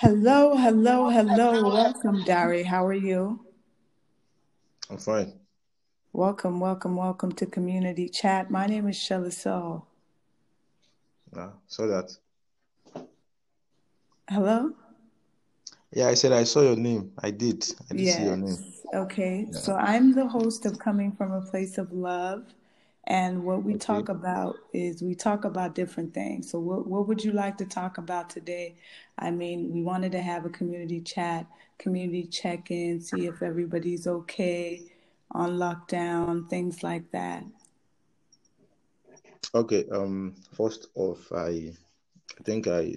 Hello, hello, hello. Welcome, Dare. How are you? I'm fine. Welcome, welcome, welcome to Community Chat. My name is Shelly Soul. Yeah, saw that. Hello? Yeah, I said I saw your name. I did. I did see your name. Okay. Yeah. So I'm the host of Coming from a Place of Love. And what we talk about is we talk about different things. So, what, what would you like to talk about today? I mean, we wanted to have a community chat, community check in, see if everybody's okay on lockdown, things like that. Okay. Um. First off, I I think I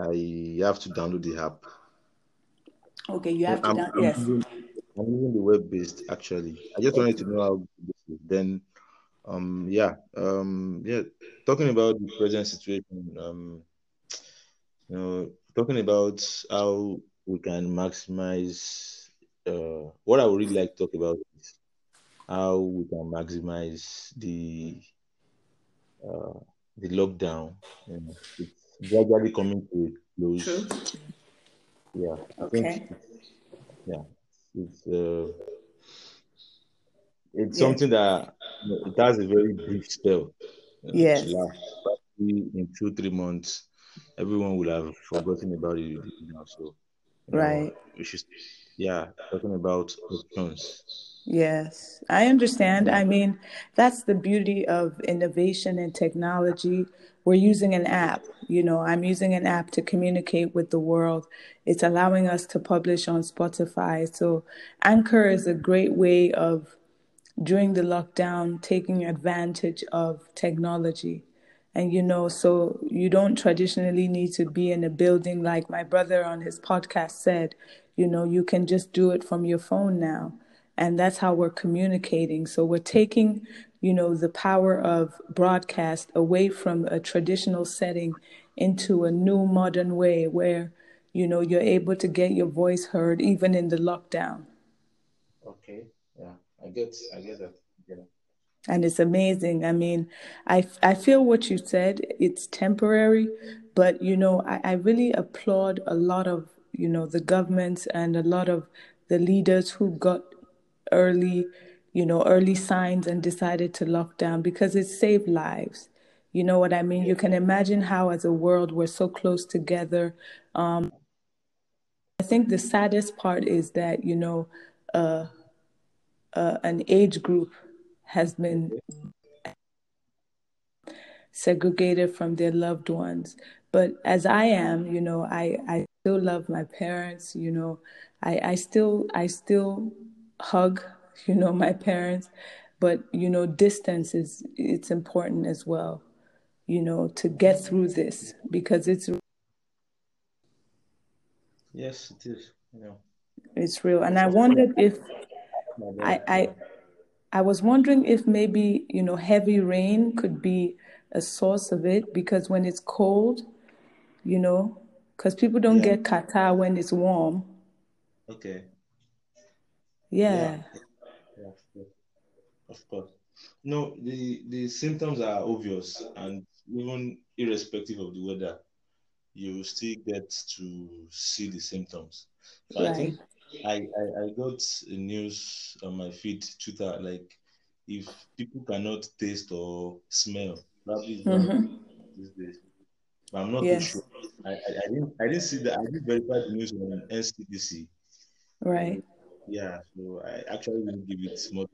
I have to download the app. Okay, you have to I'm down. I'm Yes. using I'm using the web based actually. I just wanted to know how this is. Then um yeah um yeah talking about the present situation um you know talking about how we can maximize uh what I would really like to talk about is how we can maximize the uh, the lockdown. You know, it's gradually coming to a close. True. Yeah, I think Okay. it's, yeah, it's uh, it's Yes. something that you know, it has a very brief spell you know, Yes. in two three months, everyone will have forgotten about it now. So you know, Right. we should yeah talking about options. Yes, I understand. I mean, that's the beauty of innovation and technology. We're using an app. You know, I'm using an app to communicate with the world. It's allowing us to publish on Spotify. So, Anchor is a great way of, during the lockdown, taking advantage of technology. And, you know, so you don't traditionally need to be in a building like my brother on his podcast said. You know, you can just do it from your phone now and that's how we're communicating. So we're taking, you know, the power of broadcast away from a traditional setting into a new modern way where, you know, you're able to get your voice heard even in the lockdown. Okay. I get. I get that. Yeah. And it's amazing. I mean, I, I feel what you said, it's temporary, but, you know, I, I really applaud a lot of, you know, the governments and a lot of the leaders who got early, you know, early signs and decided to lock down because it saved lives. You know what I mean? You can imagine how, as a world, we're so close together. Um, I think the saddest part is that, you know, uh, uh, an age group has been segregated from their loved ones. But as I am, you know, I, I still love my parents, you know, I, I still I still hug, you know, my parents, but you know, distance is it's important as well, you know, to get through this because it's Yes, it is. Yeah. it's real. And I wondered if I. I I was wondering if maybe, you know, heavy rain could be a source of it because when it's cold, you know, because people don't Yeah. get catarrh when it's warm. Okay. Yeah. Yeah. Yeah. Of course. No, the the symptoms are obvious, and even irrespective of the weather, you still get to see the symptoms. So I Right. think I, I, I got a news on my feed, Twitter, like if people cannot taste or smell, probably Mm-hmm. these days. But I'm not too sure. I, I, I didn't I didn't see that. I didn't verify the news on NCDC. Right. Yeah, so I actually didn't give it more.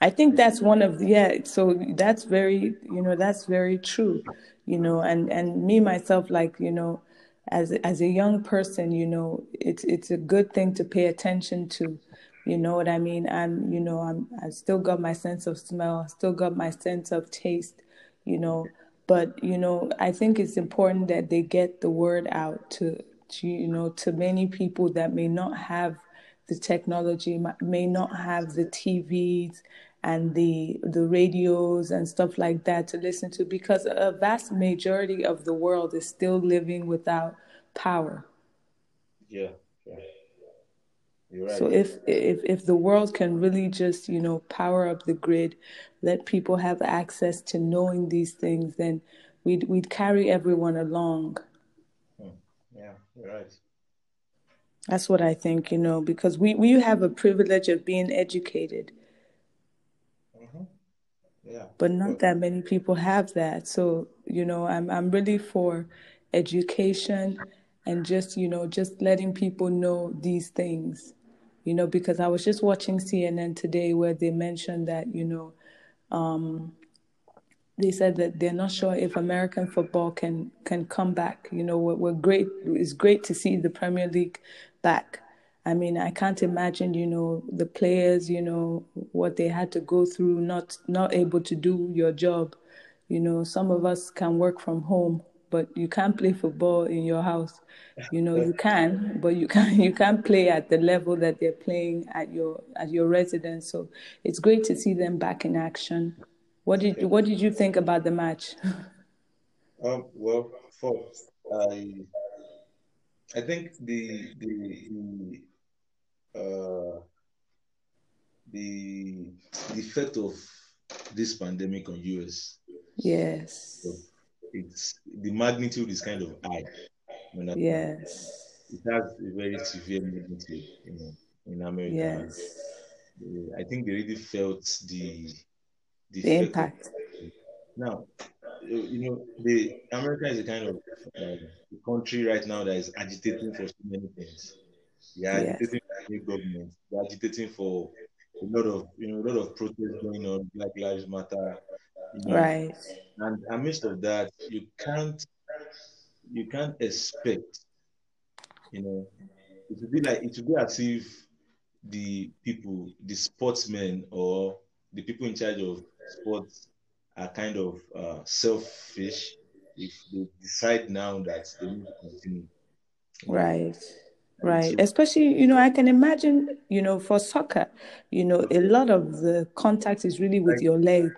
I think that's one of the, yeah, so that's very, you know, that's very true, you know, and and me myself like, you know, as as a young person, you know, it's it's a good thing to pay attention to. You know what I mean? I'm, you know, I'm I still got my sense of smell, still got my sense of taste, you know, but you know, I think it's important that they get the word out to to you know, to many people that may not have the technology, may not have the TVs and the the radios and stuff like that to listen to because a vast majority of the world is still living without power. Yeah, yeah, you're So if if if the world can really just, you know, power up the grid, let people have access to knowing these things, then we'd we'd carry everyone along. Hmm, Yeah, you're right. That's what I think, you know, because we, we have a privilege of being educated. Yeah. But not that many people have that. So, you know, I'm I'm really for education and just, you know, just letting people know these things. You know, because I was just watching CNN today where they mentioned that, you know, um, they said that they're not sure if American football can can come back. You know, we're, we're great. It's great to see the Premier League back. I mean, I can't imagine, you know, the players, you know, what they had to go through, not not able to do your job. You know, some of us can work from home, but you can't play football in your house. You know, you can, but you can you can't play at the level that they're playing at your at your residence. So it's great to see them back in action. What did what did you think about the match? Um, well, first, I I think the the the uh, the the effect of this pandemic on US. Yes. It's the magnitude is kind of high. Yes. It has a very severe magnitude in, in America. Yes. I think they really felt the the, the impact. Now, you know, the America is a kind of um, country right now that is agitating for so many things. They are yes. Government. They are agitating for a lot of you know a lot of protests going on. Black Lives Matter. You know, right. And amidst of that, you can't you can't expect. You know, it would be like it would be as if the people, the sportsmen or the people in charge of sports are kind of uh, selfish if they decide now that they need to continue. Right. Right. Especially, you know, I can imagine, you know, for soccer, you know, a lot of the contact is really with your leg.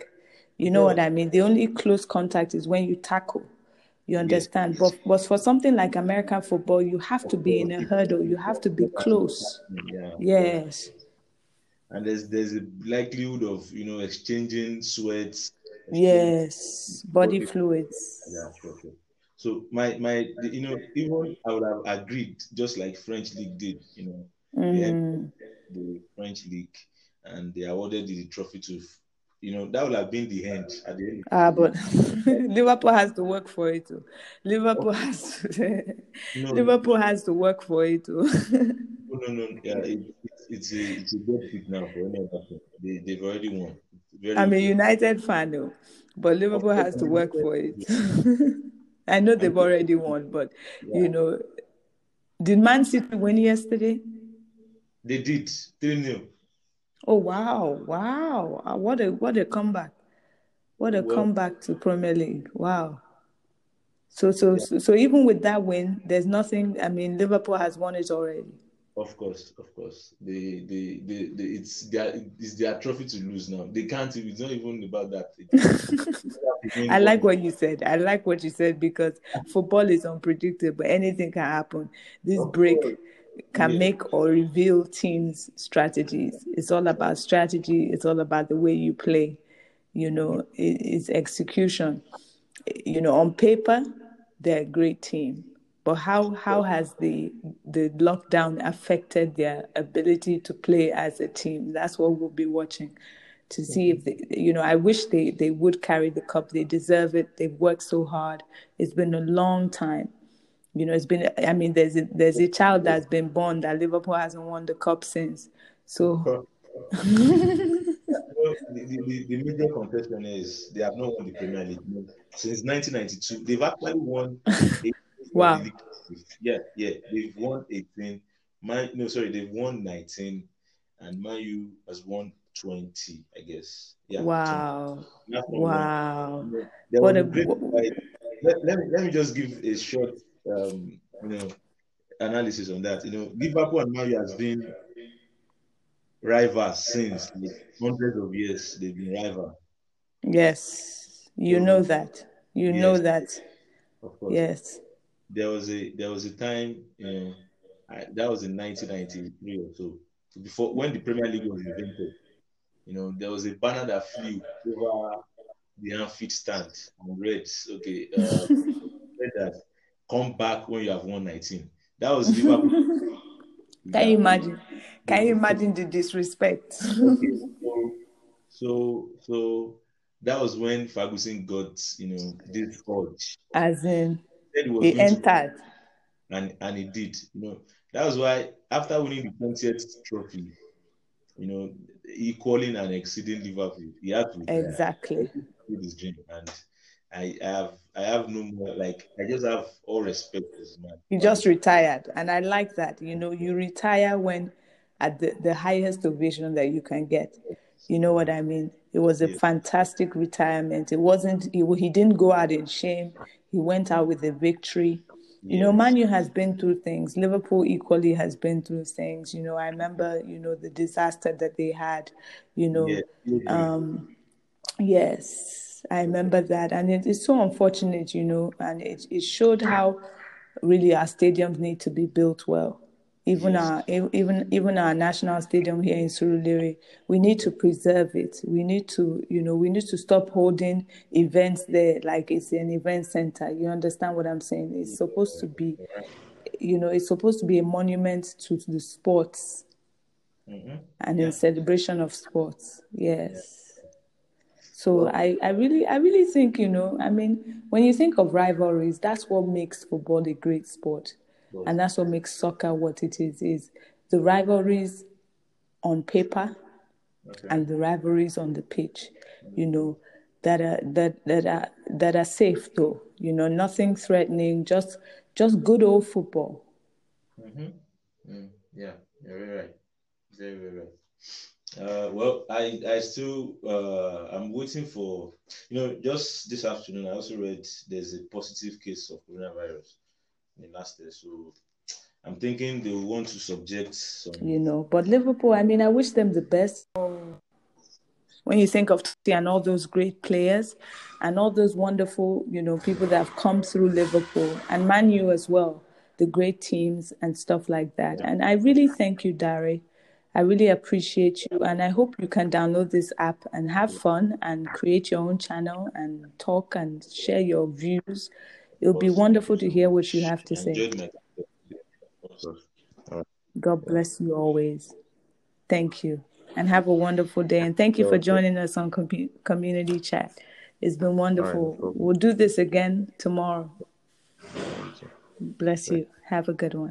You know yeah. what I mean? The only close contact is when you tackle. You understand? Yes. But, but for something like American football, you have to be in a huddle. You have to be close. Yeah. Yes and there's there's a likelihood of you know exchanging sweats. Yes, body, body fluids. Yeah, sure, sure. So my my you know even I would have agreed just like French league did, you know, mm. the French league, and they awarded the trophy to you know, that would have been the end at the end. Ah, but Liverpool has to work for it. Too. Liverpool has to, no, Liverpool has to work for it. Too. no, no, no. Yeah, it, it's a it's a dead pick now for any other. They they've already won. Very I'm a United fan though, but Liverpool has to work for it. I know they've already won, but yeah. you know, did Man City win yesterday? They did three 0 Oh wow, wow! Uh, what a what a comeback! What a well, comeback to Premier League! Wow. So so, yeah. so so even with that win, there's nothing. I mean, Liverpool has won it already. Of course, of course. They, they, they, they, it's their, it's their trophy to lose now. They can't. It's not even about that. I like what you said. I like what you said because football is unpredictable. Anything can happen. This of break course. can yeah. make or reveal teams' strategies. It's all about strategy. It's all about the way you play. You know, it, it's execution. You know, on paper, they're a great team but how how has the the lockdown affected their ability to play as a team? That's what we'll be watching to see if mm-hmm. they, you know. I wish they they would carry the cup. They deserve it. They've worked so hard. It's been a long time. You know, it's been. I mean, there's a, there's a child that's been born that Liverpool hasn't won the cup since. So. the, the, the, major contention is they have not won the Premier League since 1992. They've actually won Wow. Yeah, yeah. They've won 18. Man, no, sorry, they've won 19, and Man U has won 20, I guess. Yeah. Wow. Wow. What a great, like, let, let, me, let me just give a short um, you know analysis on that. You know, Liverpool and Man U has been rivals since like, hundreds of years. They've been rivals. Yes, you so, know that. You yes. know that. Yes there was a there was a time uh, I, that was in 1993 or so before when the Premier League was invented. You know, there was a banner that flew over the Anfield stand and read, okay, uh, read that come back when you have won 19. That was Liverpool. Can you imagine? Can you imagine the disrespect? okay, so, so so that was when Ferguson got you know this urge. As in, Said he was he entered. and and he did. You know that was why after winning the twentieth trophy, you know, equaling and exceeding Liverpool, he had to. Uh, exactly. fulfilled his dream, and I, I have I have no more like I just have all respect for this man. You just retired. And I like that. You know, you retire when at the, the highest division that you can get. You know what I mean? It was a fantastic retirement. It wasn't, he, he didn't go out in shame. He went out with a victory. You know, Yes. Man U has been through things. Liverpool equally has been through things. You know, I remember, you know, the disaster that they had, you know, you um, agree. Yes, I remember that, and it is so unfortunate, you know, and it, it showed how really our stadiums need to be built well. Even Yes. our even even our national stadium here in Surulere, we need to preserve it. We need to, you know, we need to stop holding events there like it's an event center. You understand what I'm saying? It's supposed to be, you know, it's supposed to be a monument to the sports Mhm. and Yeah. in celebration of sports. Yes. So I, I really I really think, you know, I mean, when you think of rivalries, that's what makes football a great sport. And that's what makes soccer what it is, is the rivalries on paper Okay. and the rivalries on the pitch, you know, that are that that are that are safe though, you know, nothing threatening, just just good old football. Mm-hmm. Mm, yeah, you're very right. Very, very right. Uh, well, I, I still, uh, I'm waiting for, you know, just this afternoon, I also read there's a positive case of coronavirus in Leicester. So I'm thinking they want to subject some. you know. But Liverpool, I mean, I wish them the best. When you think of City and all those great players and all those wonderful, you know, people that have come through Liverpool and Man U as well, the great teams and stuff like that. And I really thank you, Dare. I really appreciate you, and I hope you can download this app and have fun and create your own channel and talk and share your views. It'll be wonderful to hear what you have to say. enjoyed my also. God bless you always. Thank you. And have a wonderful day. And thank you for joining us on com- Community Chat. It's been wonderful. problem. We'll do this again tomorrow. Bless you. Have a good one.